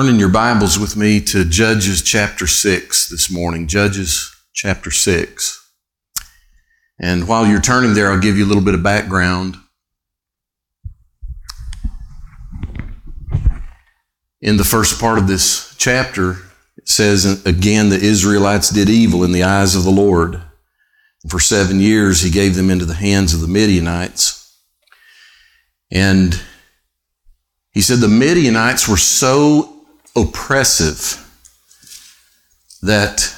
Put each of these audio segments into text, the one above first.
Turn in your Bibles with me to Judges chapter 6 this morning. Judges chapter 6. And while you're turning there, I'll give you a little bit of background. In the first part of this chapter, it says, Again, the Israelites did evil in the eyes of the Lord. For seven years, he gave them into the hands of the Midianites. And he said the Midianites were so oppressive that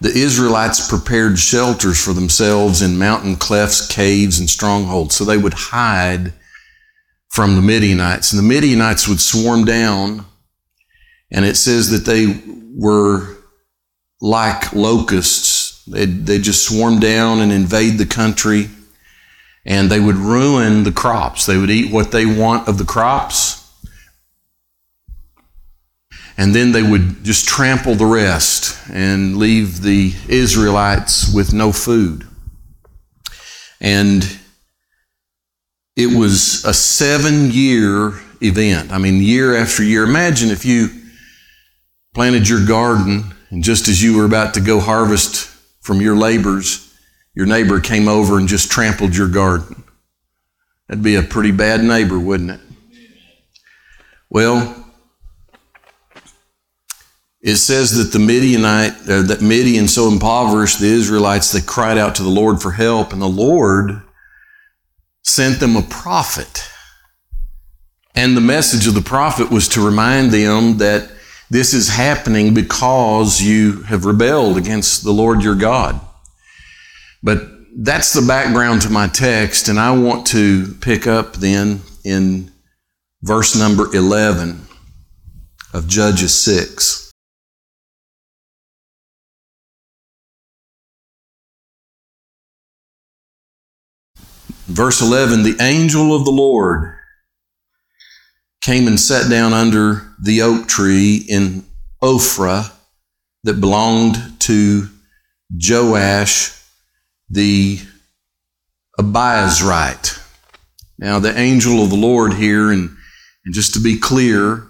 the Israelites prepared shelters for themselves in mountain clefts, caves, and strongholds. So they would hide from the Midianites. And the Midianites would swarm down, and it says that they were like locusts. They'd, they'd just swarm down and invade the country and they would ruin the crops. They would eat what they want of the crops, and then they would just trample the rest and leave the Israelites with no food. And it was a seven year event. I mean, year after year. Imagine if you planted your garden, and just as you were about to go harvest from your labors, your neighbor came over and just trampled your garden. That'd be a pretty bad neighbor, wouldn't it? Well, it says that the Midianite, uh, that Midian so impoverished the Israelites, they cried out to the Lord for help, and the Lord sent them a prophet. And the message of the prophet was to remind them that this is happening because you have rebelled against the Lord your God. But that's the background to my text, and I want to pick up then in verse number 11 of Judges 6. Verse 11 The angel of the Lord came and sat down under the oak tree in Ophrah that belonged to Joash the Abiezrite. Now, the angel of the Lord here, and, and just to be clear,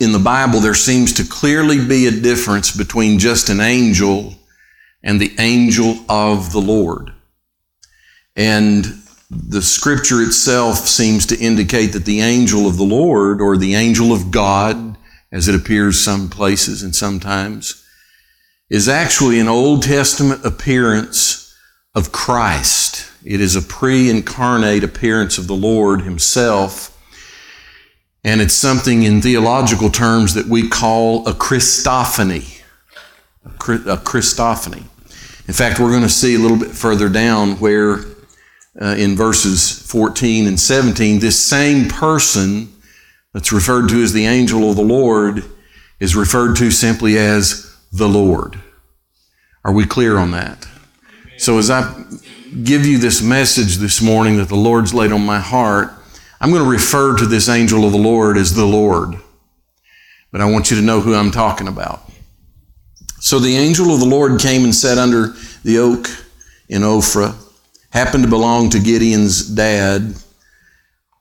in the Bible, there seems to clearly be a difference between just an angel and the angel of the Lord. And the scripture itself seems to indicate that the angel of the Lord, or the angel of God, as it appears some places and sometimes, is actually an Old Testament appearance of Christ. It is a pre incarnate appearance of the Lord Himself. And it's something in theological terms that we call a Christophany. A Christophany. In fact, we're going to see a little bit further down where uh, in verses 14 and 17, this same person that's referred to as the angel of the Lord is referred to simply as the Lord. Are we clear on that? So as I give you this message this morning that the Lord's laid on my heart, I'm going to refer to this angel of the Lord as the Lord. But I want you to know who I'm talking about. So the angel of the Lord came and sat under the oak in Ophrah, happened to belong to Gideon's dad,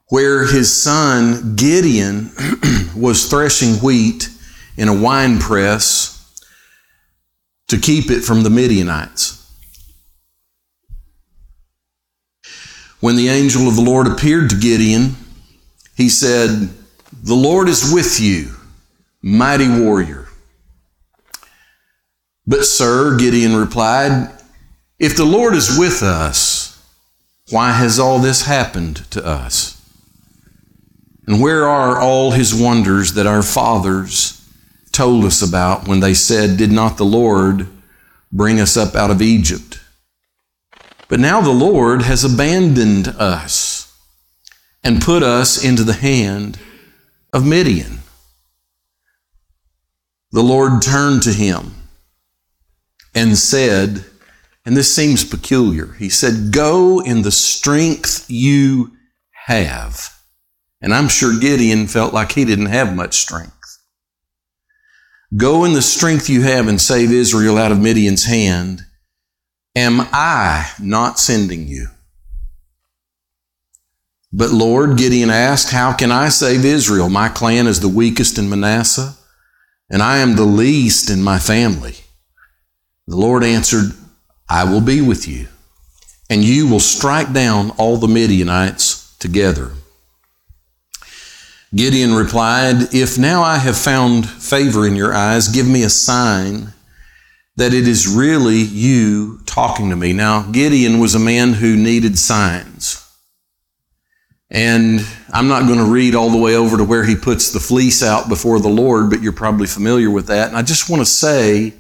where his son Gideon was threshing wheat in a wine press to keep it from the Midianites. When the angel of the Lord appeared to Gideon, he said, The Lord is with you, mighty warrior. But, sir, Gideon replied, If the Lord is with us, why has all this happened to us? And where are all his wonders that our fathers told us about when they said, Did not the Lord bring us up out of Egypt? But now the Lord has abandoned us and put us into the hand of Midian. The Lord turned to him and said, and this seems peculiar, he said, Go in the strength you have. And I'm sure Gideon felt like he didn't have much strength. Go in the strength you have and save Israel out of Midian's hand. Am I not sending you? But Lord, Gideon asked, How can I save Israel? My clan is the weakest in Manasseh, and I am the least in my family. The Lord answered, I will be with you, and you will strike down all the Midianites together. Gideon replied, If now I have found favor in your eyes, give me a sign that it is really you talking to me. Now, Gideon was a man who needed signs. And I'm not going to read all the way over to where he puts the fleece out before the Lord, but you're probably familiar with that. And I just want to say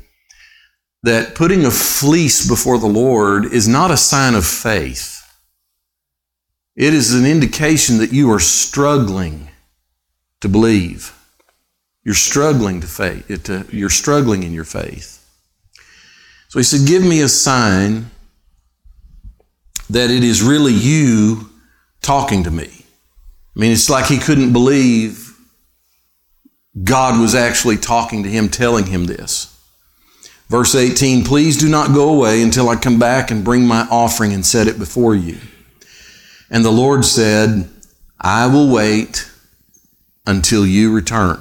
that putting a fleece before the Lord is not a sign of faith. It is an indication that you are struggling to believe. You're struggling to faith. To, uh, you're struggling in your faith. So he said, Give me a sign that it is really you talking to me. I mean, it's like he couldn't believe God was actually talking to him, telling him this. Verse 18 Please do not go away until I come back and bring my offering and set it before you. And the Lord said, I will wait until you return.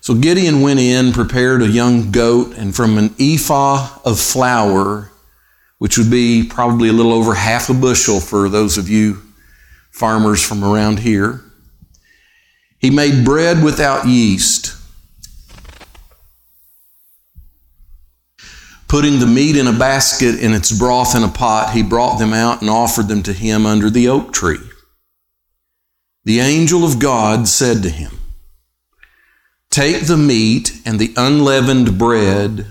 So Gideon went in, prepared a young goat, and from an ephah of flour, which would be probably a little over half a bushel for those of you farmers from around here, he made bread without yeast. Putting the meat in a basket and its broth in a pot, he brought them out and offered them to him under the oak tree. The angel of God said to him, Take the meat and the unleavened bread,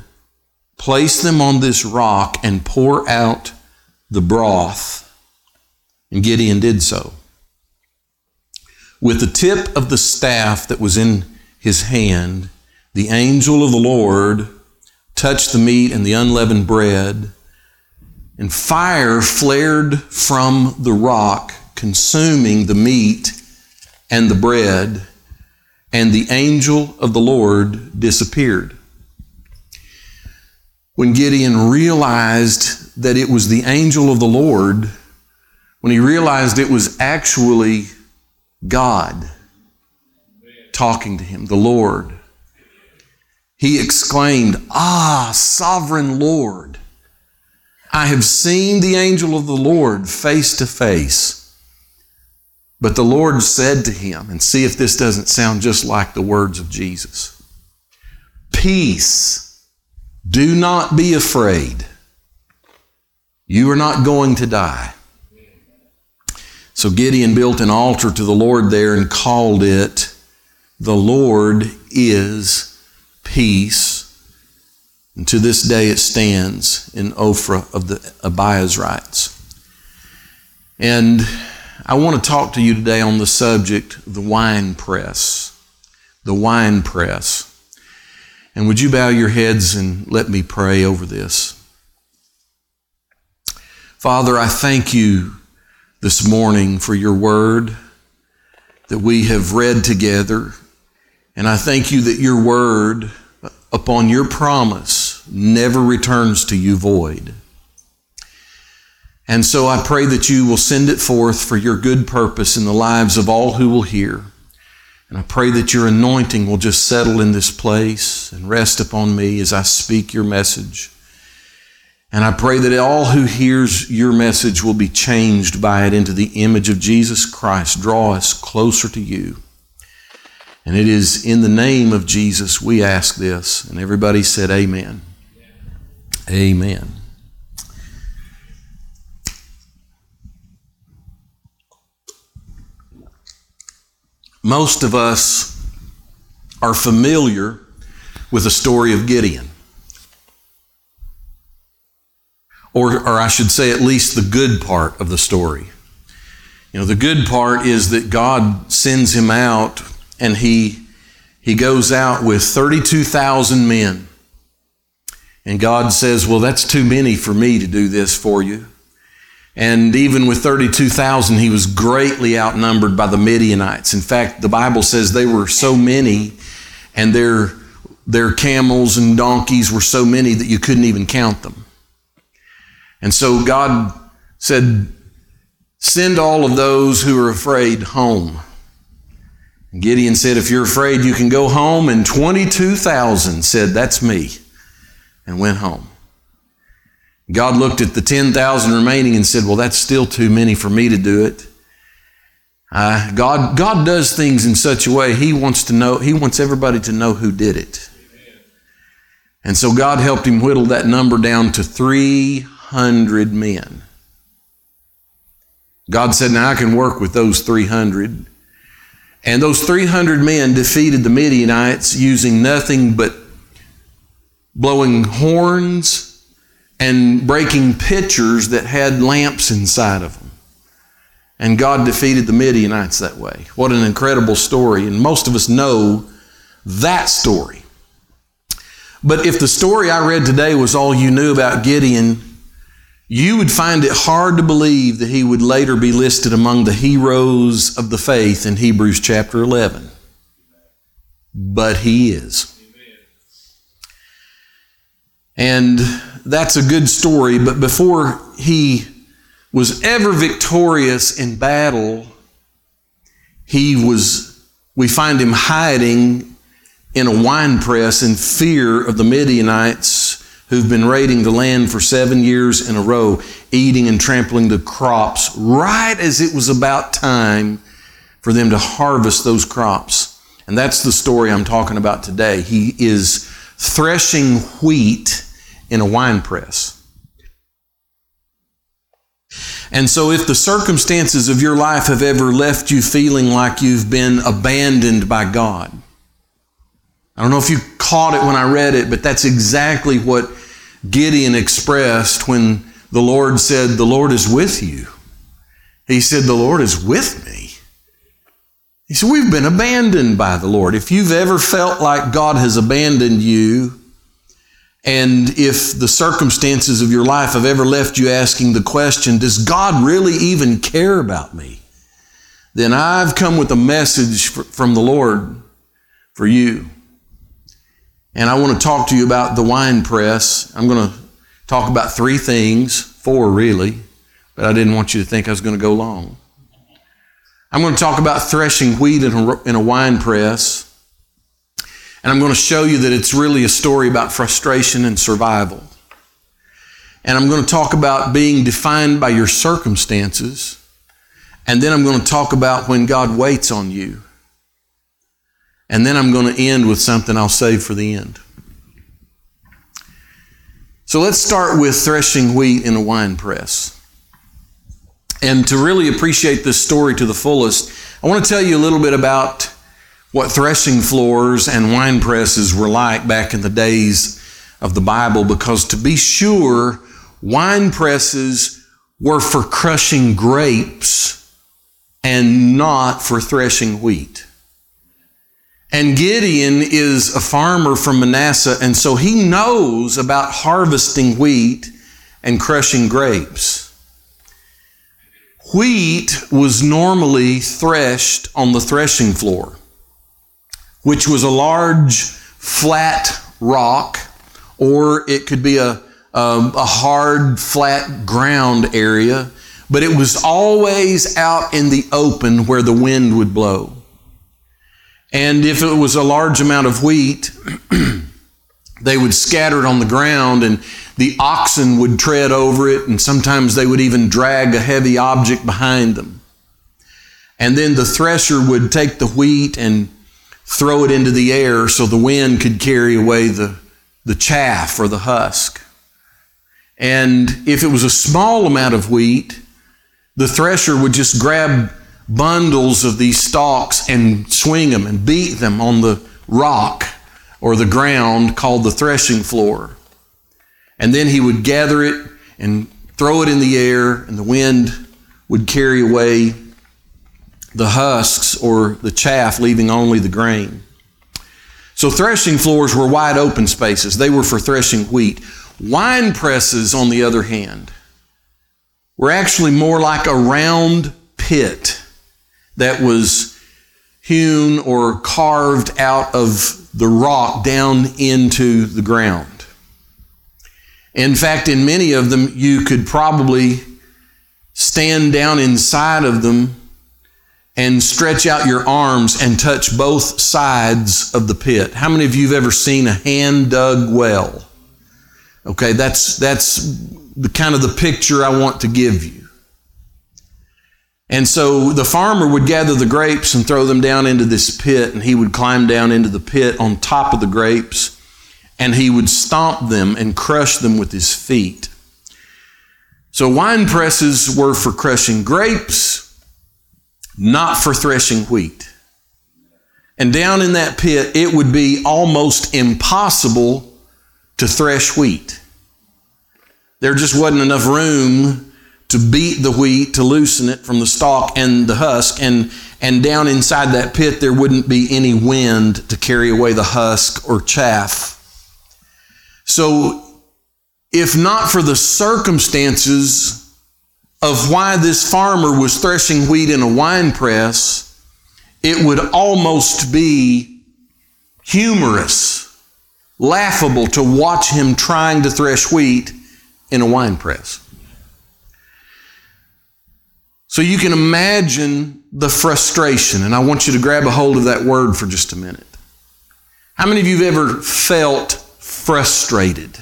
place them on this rock, and pour out the broth. And Gideon did so. With the tip of the staff that was in his hand, the angel of the Lord touched the meat and the unleavened bread, and fire flared from the rock, consuming the meat and the bread and the angel of the Lord disappeared. When Gideon realized that it was the angel of the Lord, when he realized it was actually God talking to him, the Lord, he exclaimed, Ah, sovereign Lord, I have seen the angel of the Lord face to face. But the Lord said to him, and see if this doesn't sound just like the words of Jesus Peace, do not be afraid. You are not going to die. So Gideon built an altar to the Lord there and called it, The Lord is Peace. And to this day it stands in Ophrah of the Abiezrites. And I want to talk to you today on the subject, of the wine press. The wine press. And would you bow your heads and let me pray over this? Father, I thank you this morning for your word that we have read together. And I thank you that your word, upon your promise, never returns to you void. And so I pray that you will send it forth for your good purpose in the lives of all who will hear. And I pray that your anointing will just settle in this place and rest upon me as I speak your message. And I pray that all who hears your message will be changed by it into the image of Jesus Christ. Draw us closer to you. And it is in the name of Jesus we ask this. And everybody said, Amen. Amen. most of us are familiar with the story of Gideon. Or, or I should say, at least the good part of the story. You know, the good part is that God sends him out and he, he goes out with 32,000 men. And God says, Well, that's too many for me to do this for you. And even with 32,000, he was greatly outnumbered by the Midianites. In fact, the Bible says they were so many and their, their camels and donkeys were so many that you couldn't even count them. And so God said, Send all of those who are afraid home. Gideon said, If you're afraid, you can go home. And 22,000 said, That's me, and went home. God looked at the 10,000 remaining and said, Well, that's still too many for me to do it. Uh, God, God does things in such a way, He wants to know, He wants everybody to know who did it. And so God helped him whittle that number down to 300 men. God said, Now I can work with those 300. And those 300 men defeated the Midianites using nothing but blowing horns and breaking pitchers that had lamps inside of them. And God defeated the Midianites that way. What an incredible story. And most of us know that story. But if the story I read today was all you knew about Gideon, you would find it hard to believe that he would later be listed among the heroes of the faith in Hebrews chapter 11. But he is. And that's a good story, but before he was ever victorious in battle, he was, we find him hiding in a wine press in fear of the Midianites who've been raiding the land for seven years in a row, eating and trampling the crops, right as it was about time for them to harvest those crops. And that's the story I'm talking about today. He is threshing wheat in a wine press. And so, if the circumstances of your life have ever left you feeling like you've been abandoned by God, I don't know if you caught it when I read it, but that's exactly what Gideon expressed when the Lord said, The Lord is with you. He said, The Lord is with me. He said, We've been abandoned by the Lord. If you've ever felt like God has abandoned you, and if the circumstances of your life have ever left you asking the question, Does God really even care about me? Then I've come with a message from the Lord for you. And I want to talk to you about the wine press. I'm going to talk about three things, four really, but I didn't want you to think I was going to go long. I'm going to talk about threshing wheat in a, in a wine press. And I'm going to show you that it's really a story about frustration and survival. And I'm going to talk about being defined by your circumstances. And then I'm going to talk about when God waits on you. And then I'm going to end with something I'll save for the end. So let's start with threshing wheat in a wine press. And to really appreciate this story to the fullest, I want to tell you a little bit about what threshing floors and wine presses were like back in the days of the Bible, because to be sure, wine presses were for crushing grapes and not for threshing wheat. And Gideon is a farmer from Manasseh, and so he knows about harvesting wheat and crushing grapes. Wheat was normally threshed on the threshing floor, which was a large flat rock, or it could be a, a, a hard flat ground area, but it was always out in the open where the wind would blow. And if it was a large amount of wheat, they would scatter it on the ground and the oxen would tread over it, and sometimes they would even drag a heavy object behind them. And then the thresher would take the wheat and throw it into the air so the wind could carry away the, the chaff or the husk. And if it was a small amount of wheat, the thresher would just grab bundles of these stalks and swing them and beat them on the rock or the ground called the threshing floor. And then he would gather it and throw it in the air, and the wind would carry away the husks or the chaff, leaving only the grain. So, threshing floors were wide open spaces. They were for threshing wheat. Wine presses, on the other hand, were actually more like a round pit that was hewn or carved out of the rock down into the ground. In fact, in many of them, you could probably stand down inside of them and stretch out your arms and touch both sides of the pit. How many of you have ever seen a hand dug well? Okay, that's, that's the kind of the picture I want to give you. And so the farmer would gather the grapes and throw them down into this pit, and he would climb down into the pit on top of the grapes, and he would stomp them and crush them with his feet. So wine presses were for crushing grapes, not for threshing wheat. And down in that pit, it would be almost impossible to thresh wheat. There just wasn't enough room to beat the wheat, to loosen it from the stalk and the husk. And, and down inside that pit, there wouldn't be any wind to carry away the husk or chaff. So, if not for the circumstances of why this farmer was threshing wheat in a wine press, it would almost be humorous, laughable to watch him trying to thresh wheat in a wine press. So you can imagine the frustration, and I want you to grab a hold of that word for just a minute. How many of you have ever felt frustrated?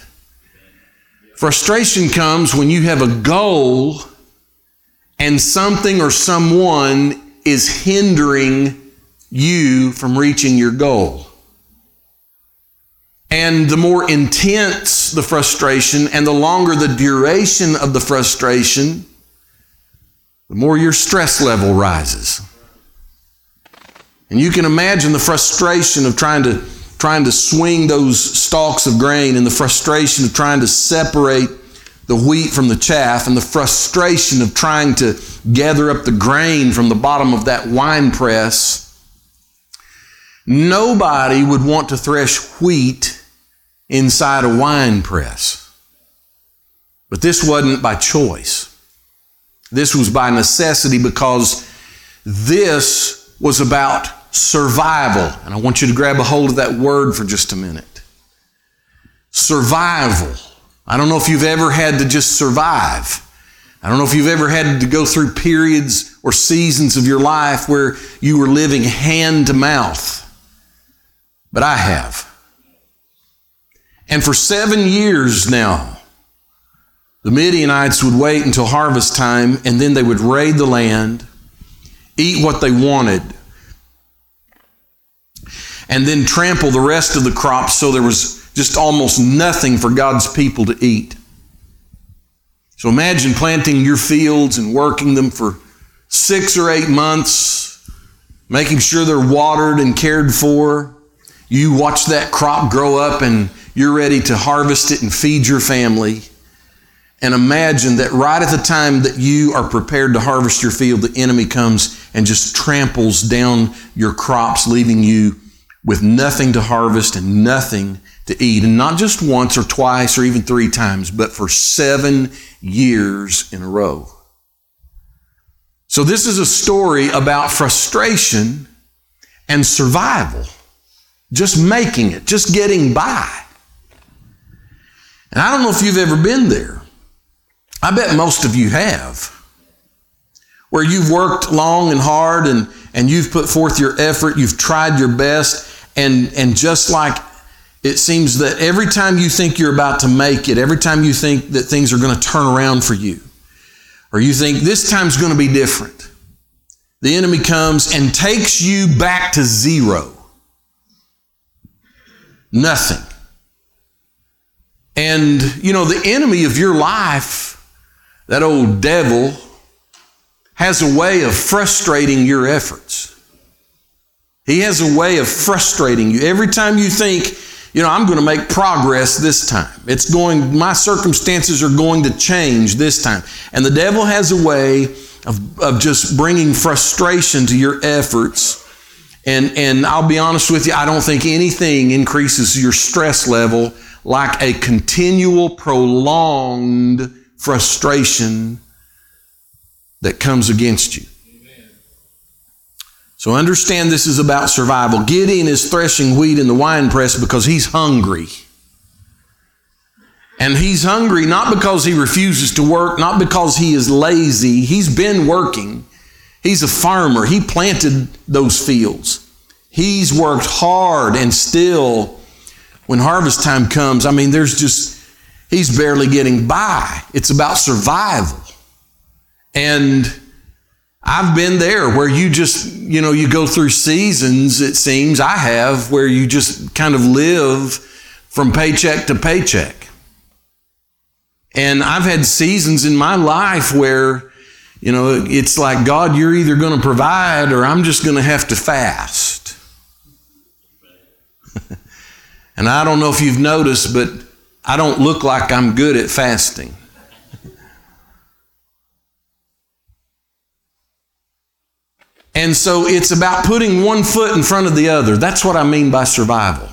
Frustration comes when you have a goal and something or someone is hindering you from reaching your goal. And the more intense the frustration and the longer the duration of the frustration, the more your stress level rises. And you can imagine the frustration of trying to trying to swing those stalks of grain and the frustration of trying to separate the wheat from the chaff and the frustration of trying to gather up the grain from the bottom of that wine press. Nobody would want to thresh wheat inside a wine press. But this wasn't by choice. This was by necessity because this was about survival. And I want you to grab a hold of that word for just a minute. Survival. I don't know if you've ever had to just survive. I don't know if you've ever had to go through periods or seasons of your life where you were living hand to mouth, but I have. And for seven years now, the Midianites would wait until harvest time and then they would raid the land, eat what they wanted, and then trample the rest of the crops so there was just almost nothing for God's people to eat. So imagine planting your fields and working them for six or eight months, making sure they're watered and cared for. You watch that crop grow up and you're ready to harvest it and feed your family. And imagine that right at the time that you are prepared to harvest your field, the enemy comes and just tramples down your crops, leaving you with nothing to harvest and nothing to eat. And not just once or twice or even three times, but for seven years in a row. So this is a story about frustration and survival. Just making it, just getting by. And I don't know if you've ever been there. I bet most of you have. Where you've worked long and hard and, and you've put forth your effort, you've tried your best, and, and just like it seems that every time you think you're about to make it, every time you think that things are going to turn around for you, or you think this time's going to be different, the enemy comes and takes you back to zero. Nothing. And, you know, the enemy of your life, that old devil, has a way of frustrating your efforts. He has a way of frustrating you. Every time you think, you know, I'm going to make progress this time. It's going, my circumstances are going to change this time. And the devil has a way of, of just bringing frustration to your efforts. And, and I'll be honest with you, I don't think anything increases your stress level like a continual, prolonged frustration that comes against you. So understand this is about survival. Gideon is threshing wheat in the wine press because he's hungry. And he's hungry not because he refuses to work, not because he is lazy. He's been working. He's a farmer. He planted those fields. He's worked hard and still, when harvest time comes, I mean, there's just, he's barely getting by. It's about survival. And I've been there where you just, you know, you go through seasons, it seems, I have, where you just kind of live from paycheck to paycheck. And I've had seasons in my life where, you know, it's like, God, you're either going to provide or I'm just going to have to fast. and I don't know if you've noticed, but I don't look like I'm good at fasting. And so it's about putting one foot in front of the other. That's what I mean by survival.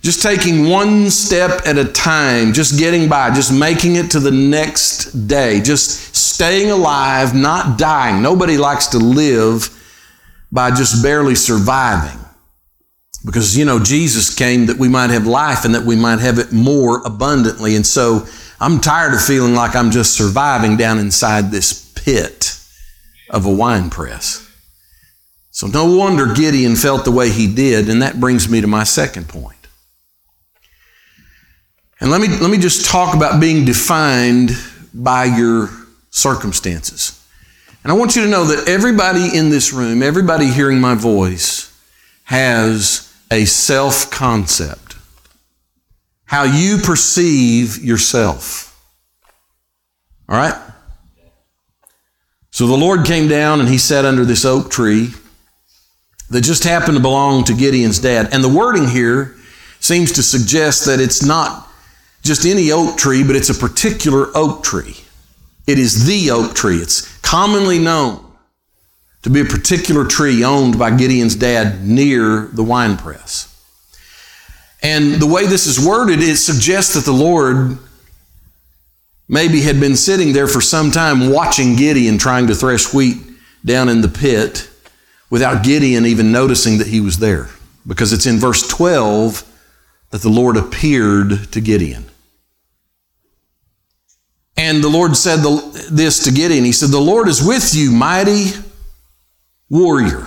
Just taking one step at a time, just getting by, just making it to the next day, just staying alive, not dying. Nobody likes to live by just barely surviving. Because, you know, Jesus came that we might have life and that we might have it more abundantly. And so I'm tired of feeling like I'm just surviving down inside this pit of a wine press. So no wonder Gideon felt the way he did, and that brings me to my second point. And let me, let me just talk about being defined by your circumstances. And I want you to know that everybody in this room, everybody hearing my voice, has a self concept. How you perceive yourself. All right? So the Lord came down and he sat under this oak tree that just happened to belong to Gideon's dad. And the wording here seems to suggest that it's not just any oak tree, but it's a particular oak tree. It is the oak tree. It's commonly known to be a particular tree owned by Gideon's dad near the wine press. And the way this is worded, it suggests that the Lord maybe had been sitting there for some time watching Gideon trying to thresh wheat down in the pit without Gideon even noticing that he was there. Because it's in verse 12 that the Lord appeared to Gideon. And the Lord said this to Gideon He said, The Lord is with you, mighty warrior.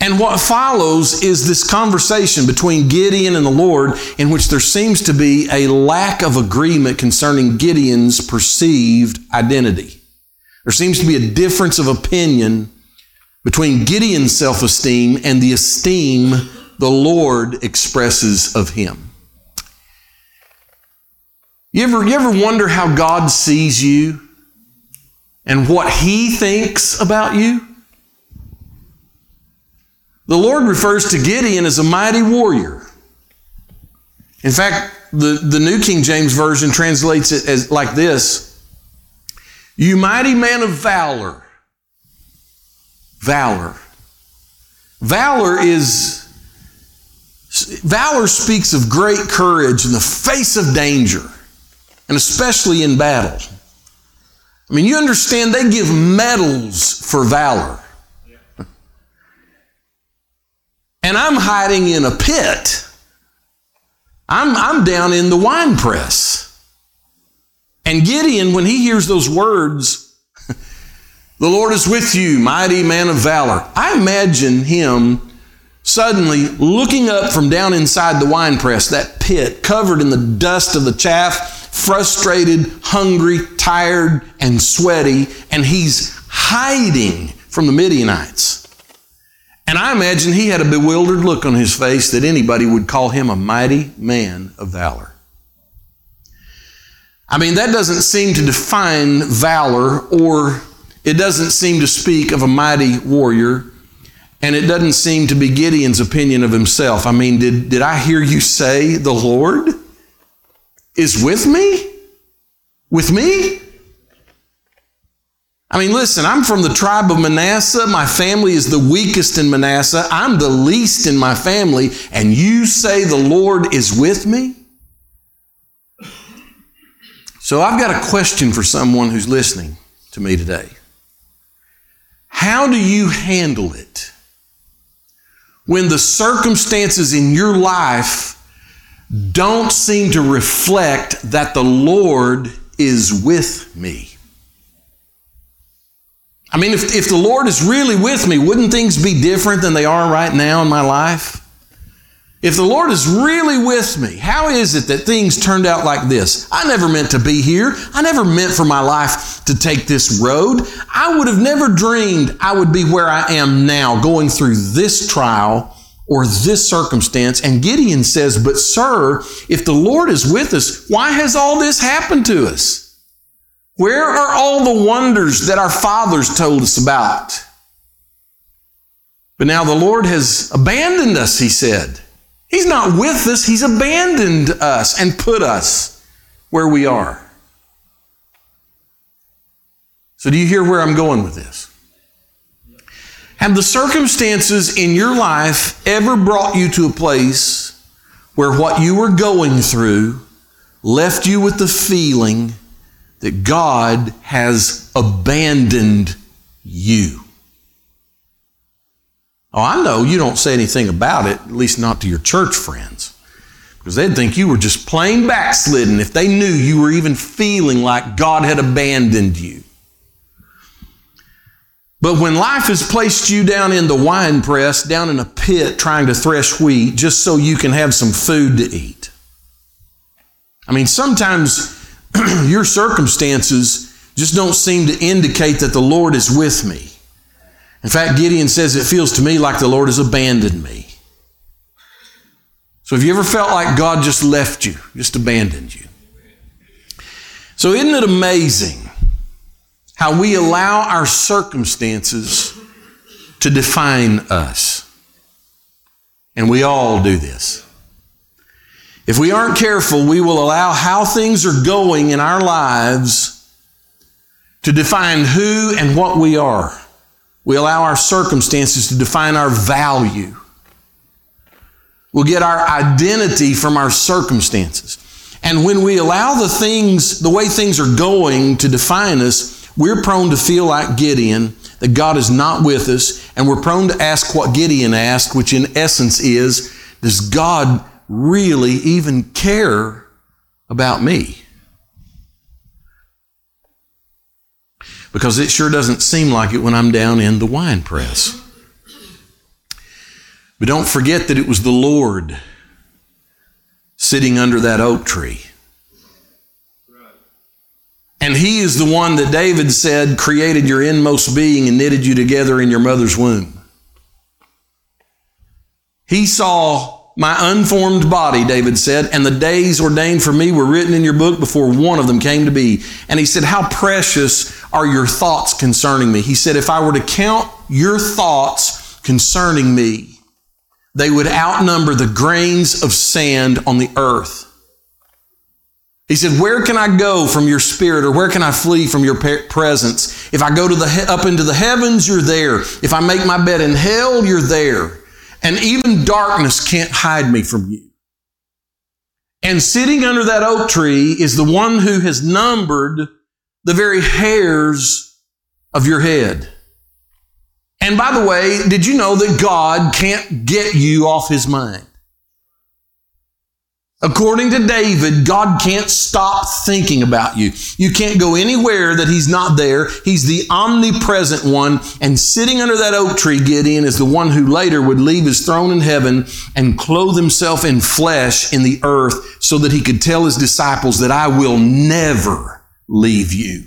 And what follows is this conversation between Gideon and the Lord, in which there seems to be a lack of agreement concerning Gideon's perceived identity. There seems to be a difference of opinion between Gideon's self esteem and the esteem the Lord expresses of him. You ever, you ever wonder how God sees you and what he thinks about you? The Lord refers to Gideon as a mighty warrior. In fact, the, the New King James Version translates it as like this You mighty man of valor valor. Valor is, valor speaks of great courage in the face of danger, and especially in battle. I mean, you understand they give medals for valor. And I'm hiding in a pit. I'm, I'm down in the wine press. And Gideon, when he hears those words, the Lord is with you, mighty man of valor. I imagine him suddenly looking up from down inside the wine press, that pit covered in the dust of the chaff, frustrated, hungry, tired, and sweaty, and he's hiding from the Midianites. And I imagine he had a bewildered look on his face that anybody would call him a mighty man of valor. I mean, that doesn't seem to define valor or it doesn't seem to speak of a mighty warrior, and it doesn't seem to be Gideon's opinion of himself. I mean, did, did I hear you say the Lord is with me? With me? I mean, listen, I'm from the tribe of Manasseh. My family is the weakest in Manasseh. I'm the least in my family, and you say the Lord is with me? So I've got a question for someone who's listening to me today. How do you handle it when the circumstances in your life don't seem to reflect that the Lord is with me. I mean, if, if the Lord is really with me, wouldn't things be different than they are right now in my life? If the Lord is really with me, how is it that things turned out like this? I never meant to be here. I never meant for my life to take this road. I would have never dreamed I would be where I am now, going through this trial or this circumstance. And Gideon says, But, sir, if the Lord is with us, why has all this happened to us? Where are all the wonders that our fathers told us about? But now the Lord has abandoned us, he said. He's not with us, He's abandoned us and put us where we are. So, do you hear where I'm going with this? Have the circumstances in your life ever brought you to a place where what you were going through left you with the feeling that God has abandoned you? Oh, I know you don't say anything about it, at least not to your church friends, because they'd think you were just plain backslidden if they knew you were even feeling like God had abandoned you. But when life has placed you down in the wine press, down in a pit trying to thresh wheat just so you can have some food to eat. I mean, sometimes your circumstances just don't seem to indicate that the Lord is with me. In fact, Gideon says, It feels to me like the Lord has abandoned me. So, have you ever felt like God just left you, just abandoned you? So, isn't it amazing how we allow our circumstances to define us. And we all do this. If we aren't careful, we will allow how things are going in our lives to define who and what we are. We allow our circumstances to define our value. We'll get our identity from our circumstances. And when we allow the things, the way things are going to define us, we're prone to feel like Gideon, that God is not with us, and we're prone to ask what Gideon asked, which in essence is, does God really even care about me? Because it sure doesn't seem like it when I'm down in the wine press. But don't forget that it was the Lord sitting under that oak tree and he is the one that David said created your inmost being and knitted you together in your mother's womb. He saw my unformed body, David said, and the days ordained for me were written in your book before one of them came to be. And he said, How precious are your thoughts concerning me? He said, If I were to count your thoughts concerning me, they would outnumber the grains of sand on the earth. He said, Where can I go from your spirit, or where can I flee from your presence? If I go to the up into the heavens, you're there. If I make my bed in hell, you're there. And even darkness can't hide me from you. And sitting under that oak tree is the one who has numbered the very hairs of your head. And by the way, did you know that God can't get you off his mind? According to David, God can't stop thinking about you. You can't go anywhere that He's not there. He's the omnipresent one. And sitting under that oak tree, Gideon is the one who later would leave his throne in heaven and clothe himself in flesh in the earth so that he could tell his disciples that I will never leave you.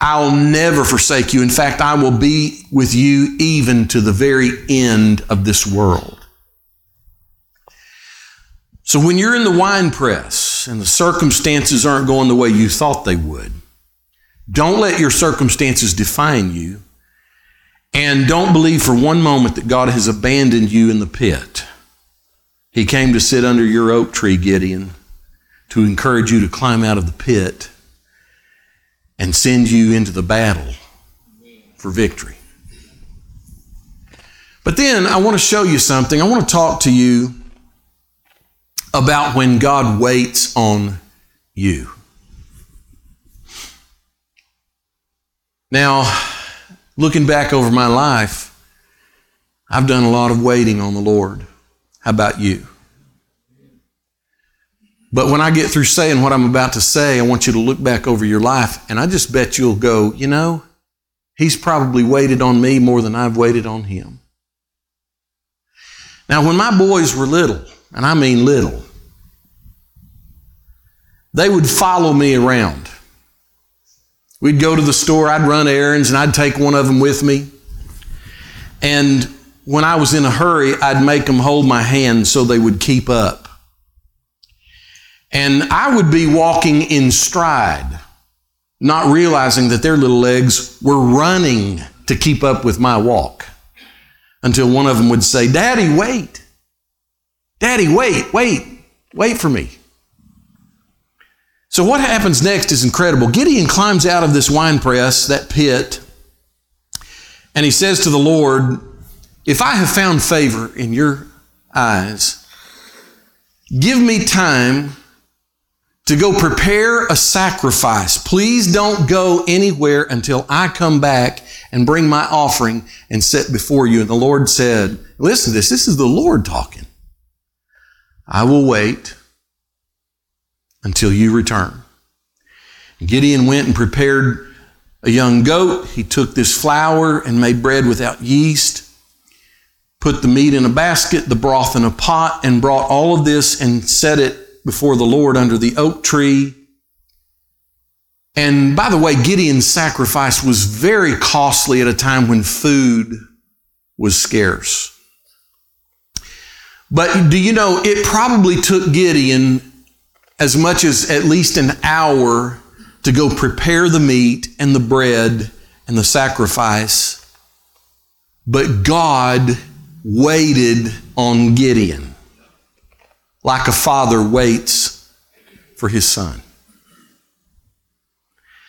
I'll never forsake you. In fact, I will be with you even to the very end of this world. So when you're in the wine press and the circumstances aren't going the way you thought they would, don't let your circumstances define you. And don't believe for one moment that God has abandoned you in the pit. He came to sit under your oak tree, Gideon, to encourage you to climb out of the pit and send you into the battle for victory. But then I want to show you something. I want to talk to you about when God waits on you. Now, looking back over my life, I've done a lot of waiting on the Lord. How about you? But when I get through saying what I'm about to say, I want you to look back over your life, and I just bet you'll go, you know, he's probably waited on me more than I've waited on him. Now, when my boys were little, and I mean little, they would follow me around. We'd go to the store, I'd run errands, and I'd take one of them with me. And when I was in a hurry, I'd make them hold my hand so they would keep up. And I would be walking in stride, not realizing that their little legs were running to keep up with my walk. Until one of them would say, Daddy, wait. Daddy, wait, wait, wait for me. So, what happens next is incredible. Gideon climbs out of this wine press, that pit, and he says to the Lord, If I have found favor in your eyes, give me time to go prepare a sacrifice. Please don't go anywhere until I come back and bring my offering and set before you. And the Lord said, Listen to this. This is the Lord talking. I will wait until you return. Gideon went and prepared a young goat. He took this flour and made bread without yeast, put the meat in a basket, the broth in a pot, and brought all of this and set it before the Lord under the oak tree. And by the way, Gideon's sacrifice was very costly at a time when food was scarce. But do you know, it probably took Gideon as much as at least an hour to go prepare the meat and the bread and the sacrifice. But God waited on Gideon like a father waits for his son.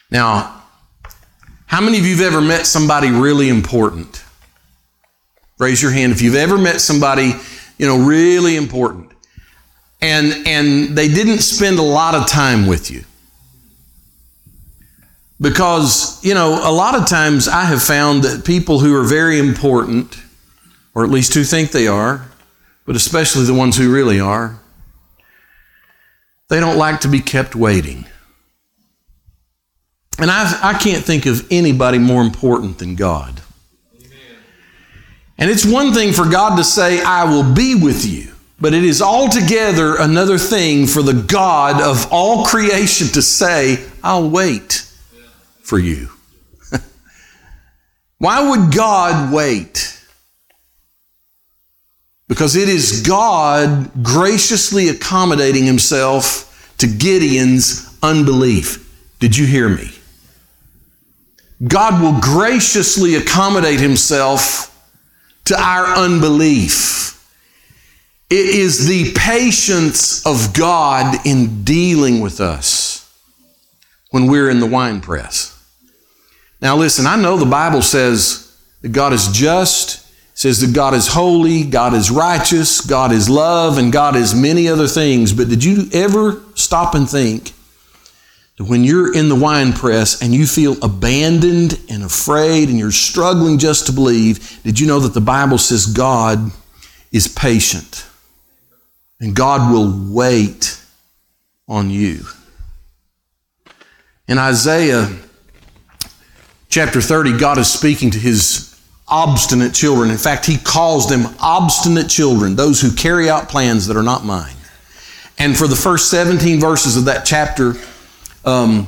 Now, how many of you have ever met somebody really important? Raise your hand if you've ever met somebody, you know, really important. And and they didn't spend a lot of time with you. Because, you know, a lot of times I have found that people who are very important, or at least who think they are, but especially the ones who really are, they don't like to be kept waiting. And I, I can't think of anybody more important than God. And it's one thing for God to say, I will be with you. But it is altogether another thing for the God of all creation to say, I'll wait for you. Why would God wait? Because it is God graciously accommodating himself to Gideon's unbelief. Did you hear me? God will graciously accommodate himself to our unbelief. It is the patience of God in dealing with us when we're in the wine press. Now, listen, I know the Bible says that God is just says that God is holy, God is righteous, God is love, and God is many other things. But did you ever stop and think when you're in the wine press and you feel abandoned and afraid and you're struggling just to believe, did you know that the Bible says God is patient and God will wait on you? In Isaiah chapter 30, God is speaking to his obstinate children. In fact, he calls them obstinate children, those who carry out plans that are not mine. And for the first 17 verses of that chapter, um,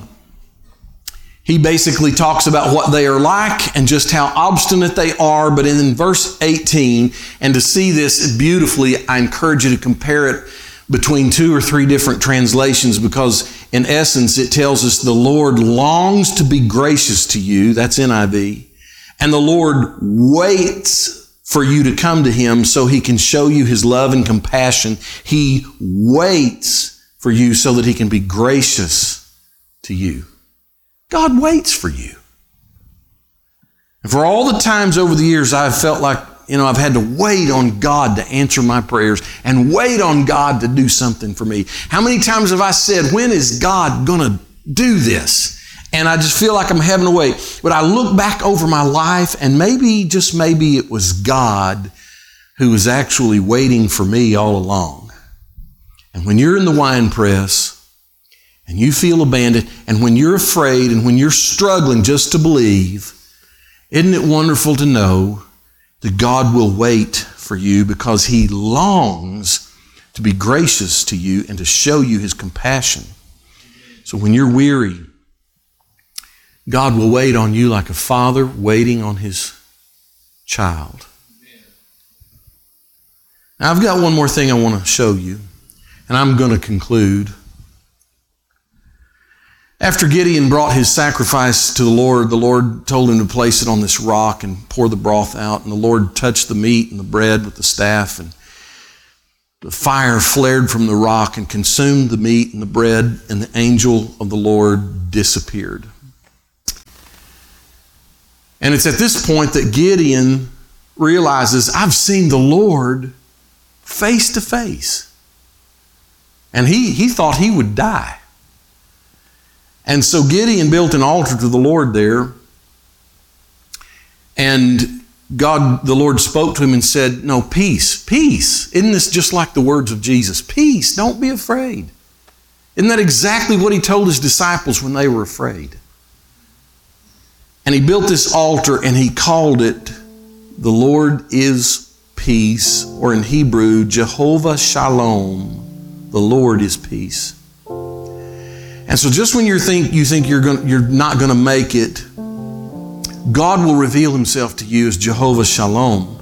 he basically talks about what they are like and just how obstinate they are. But in verse 18, and to see this beautifully, I encourage you to compare it between two or three different translations because, in essence, it tells us the Lord longs to be gracious to you. That's NIV. And the Lord waits for you to come to Him so He can show you His love and compassion. He waits for you so that He can be gracious to you. God waits for you. And for all the times over the years I've felt like, you know, I've had to wait on God to answer my prayers and wait on God to do something for me. How many times have I said, when is God going to do this? and I just feel like I'm having to wait. But I look back over my life, and maybe, just maybe, it was God who was actually waiting for me all along. And when you're in the wine press and you feel abandoned, and when you're afraid and when you're struggling just to believe, isn't it wonderful to know that God will wait for you because He longs to be gracious to you and to show you His compassion? So when you're weary, God will wait on you like a father waiting on his child. Now, I've got one more thing I want to show you, and I'm going to conclude. After Gideon brought his sacrifice to the Lord, the Lord told him to place it on this rock and pour the broth out. And the Lord touched the meat and the bread with the staff, and the fire flared from the rock and consumed the meat and the bread, and the angel of the Lord disappeared. And it's at this point that Gideon realizes, I've seen the Lord face to face. And he, he thought he would die. And so Gideon built an altar to the Lord there. And God, the Lord spoke to him and said, No, peace, peace. Isn't this just like the words of Jesus? Peace, don't be afraid. Isn't that exactly what he told his disciples when they were afraid? And he built this altar and he called it, The Lord is Peace, or in Hebrew, Jehovah Shalom, the Lord is peace. And so just when you think you think you're going you're not going to make it, God will reveal himself to you as Jehovah Shalom.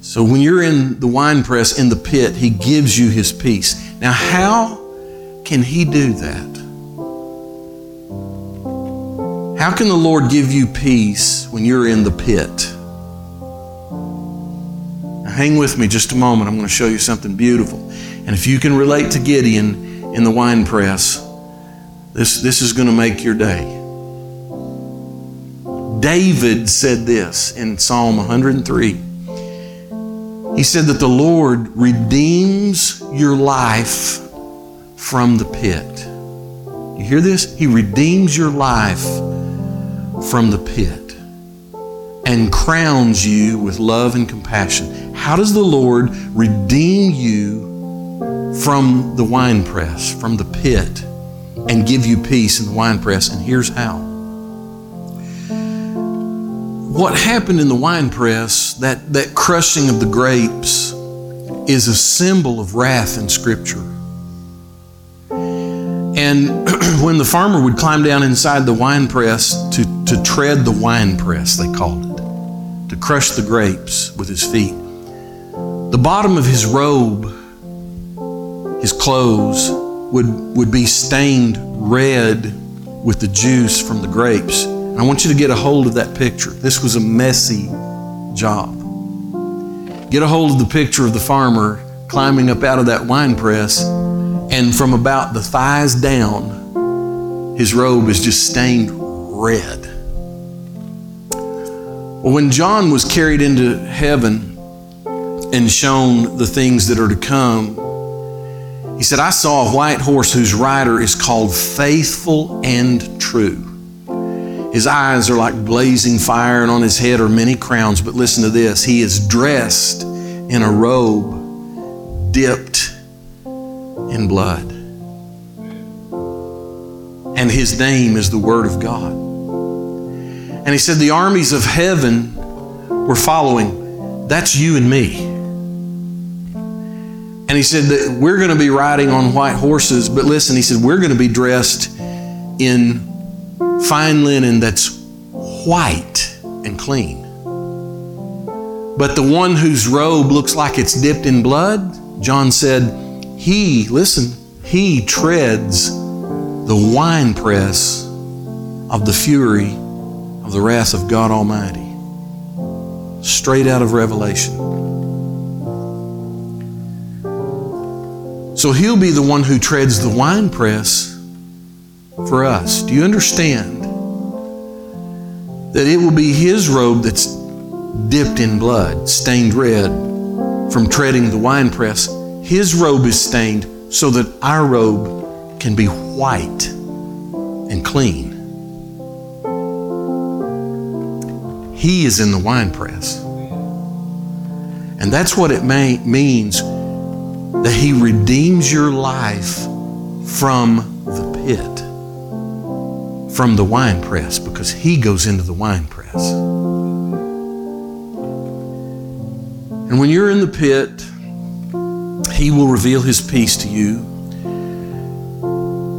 So when you're in the wine press in the pit, he gives you his peace. Now how can he do that? How can the Lord give you peace when you're in the pit? Now hang with me just a moment. I'm going to show you something beautiful. And if you can relate to Gideon in the wine press, this, this is going to make your day. David said this in Psalm 103. He said that the Lord redeems your life from the pit. You hear this? He redeems your life from the pit and crowns you with love and compassion. How does the Lord redeem you from the winepress, from the pit, and give you peace in the winepress? And here's how what happened in the wine press, that, that crushing of the grapes, is a symbol of wrath in Scripture. And when the farmer would climb down inside the wine press to, to tread the wine press, they called it, to crush the grapes with his feet, the bottom of his robe, his clothes, would, would be stained red with the juice from the grapes. I want you to get a hold of that picture. This was a messy job. Get a hold of the picture of the farmer climbing up out of that wine press, and from about the thighs down, his robe is just stained red. Well, when John was carried into heaven and shown the things that are to come, he said, I saw a white horse whose rider is called Faithful and True. His eyes are like blazing fire, and on his head are many crowns. But listen to this He is dressed in a robe dipped in blood. And his name is the Word of God. And he said, The armies of heaven were following. That's you and me. And he said that we're going to be riding on white horses, but listen, he said, we're going to be dressed in fine linen that's white and clean. But the one whose robe looks like it's dipped in blood, John said, he, listen, he treads the winepress of the fury of the wrath of God Almighty. Straight out of Revelation. So he'll be the one who treads the winepress for us. Do you understand that it will be His robe that's dipped in blood, stained red from treading the winepress? His robe is stained so that our robe can be white and clean. He is in the winepress. And that's what it may, means that He redeems your life from the pit, from the wine press, because He goes into the wine press. And when you're in the pit, He will reveal His peace to you.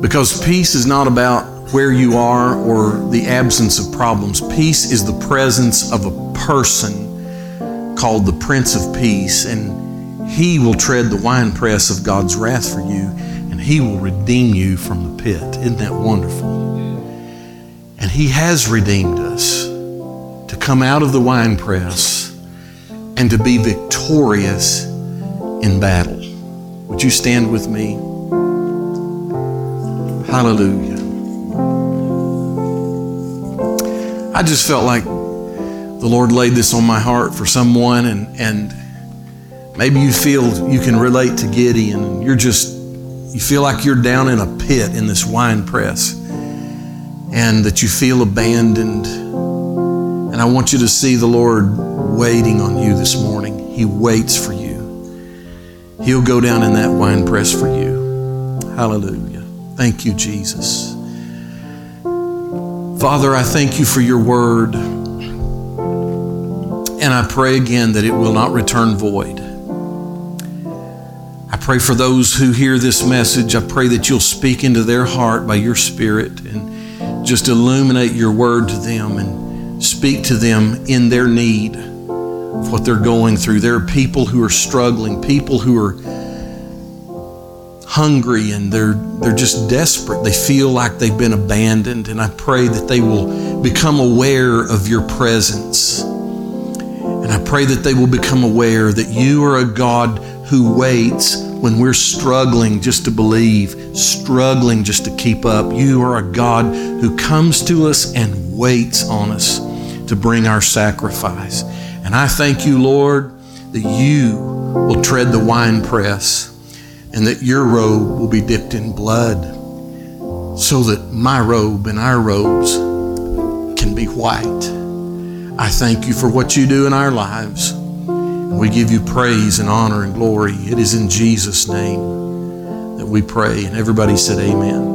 Because peace is not about where you are or the absence of problems. Peace is the presence of a person called the Prince of Peace, and He will tread the winepress of God's wrath for you, and He will redeem you from the pit. Isn't that wonderful? And He has redeemed us to come out of the winepress and to be victorious in battle. Would you stand with me? Hallelujah. I just felt like the Lord laid this on my heart for someone, and, and maybe you feel you can relate to Gideon, you're just, you feel like you're down in a pit in this wine press, and that you feel abandoned. And I want you to see the Lord waiting on you this morning. He waits for you. He'll go down in that wine press for you. Hallelujah. Thank you, Jesus. Father, I thank you for your word. And I pray again that it will not return void. Pray for those who hear this message. I pray that you'll speak into their heart by your Spirit and just illuminate your word to them and speak to them in their need of what they're going through. There are people who are struggling, people who are hungry and they're they're just desperate. They feel like they've been abandoned and I pray that they will become aware of your presence. And I pray that they will become aware that you are a God who waits when we're struggling just to believe, struggling just to keep up. You are a God who comes to us and waits on us to bring our sacrifice. And I thank you, Lord, that you will tread the winepress and that your robe will be dipped in blood so that my robe and our robes can be white. I thank you for what you do in our lives. We give you praise and honor and glory. It is in Jesus' name that we pray. And everybody said, Amen.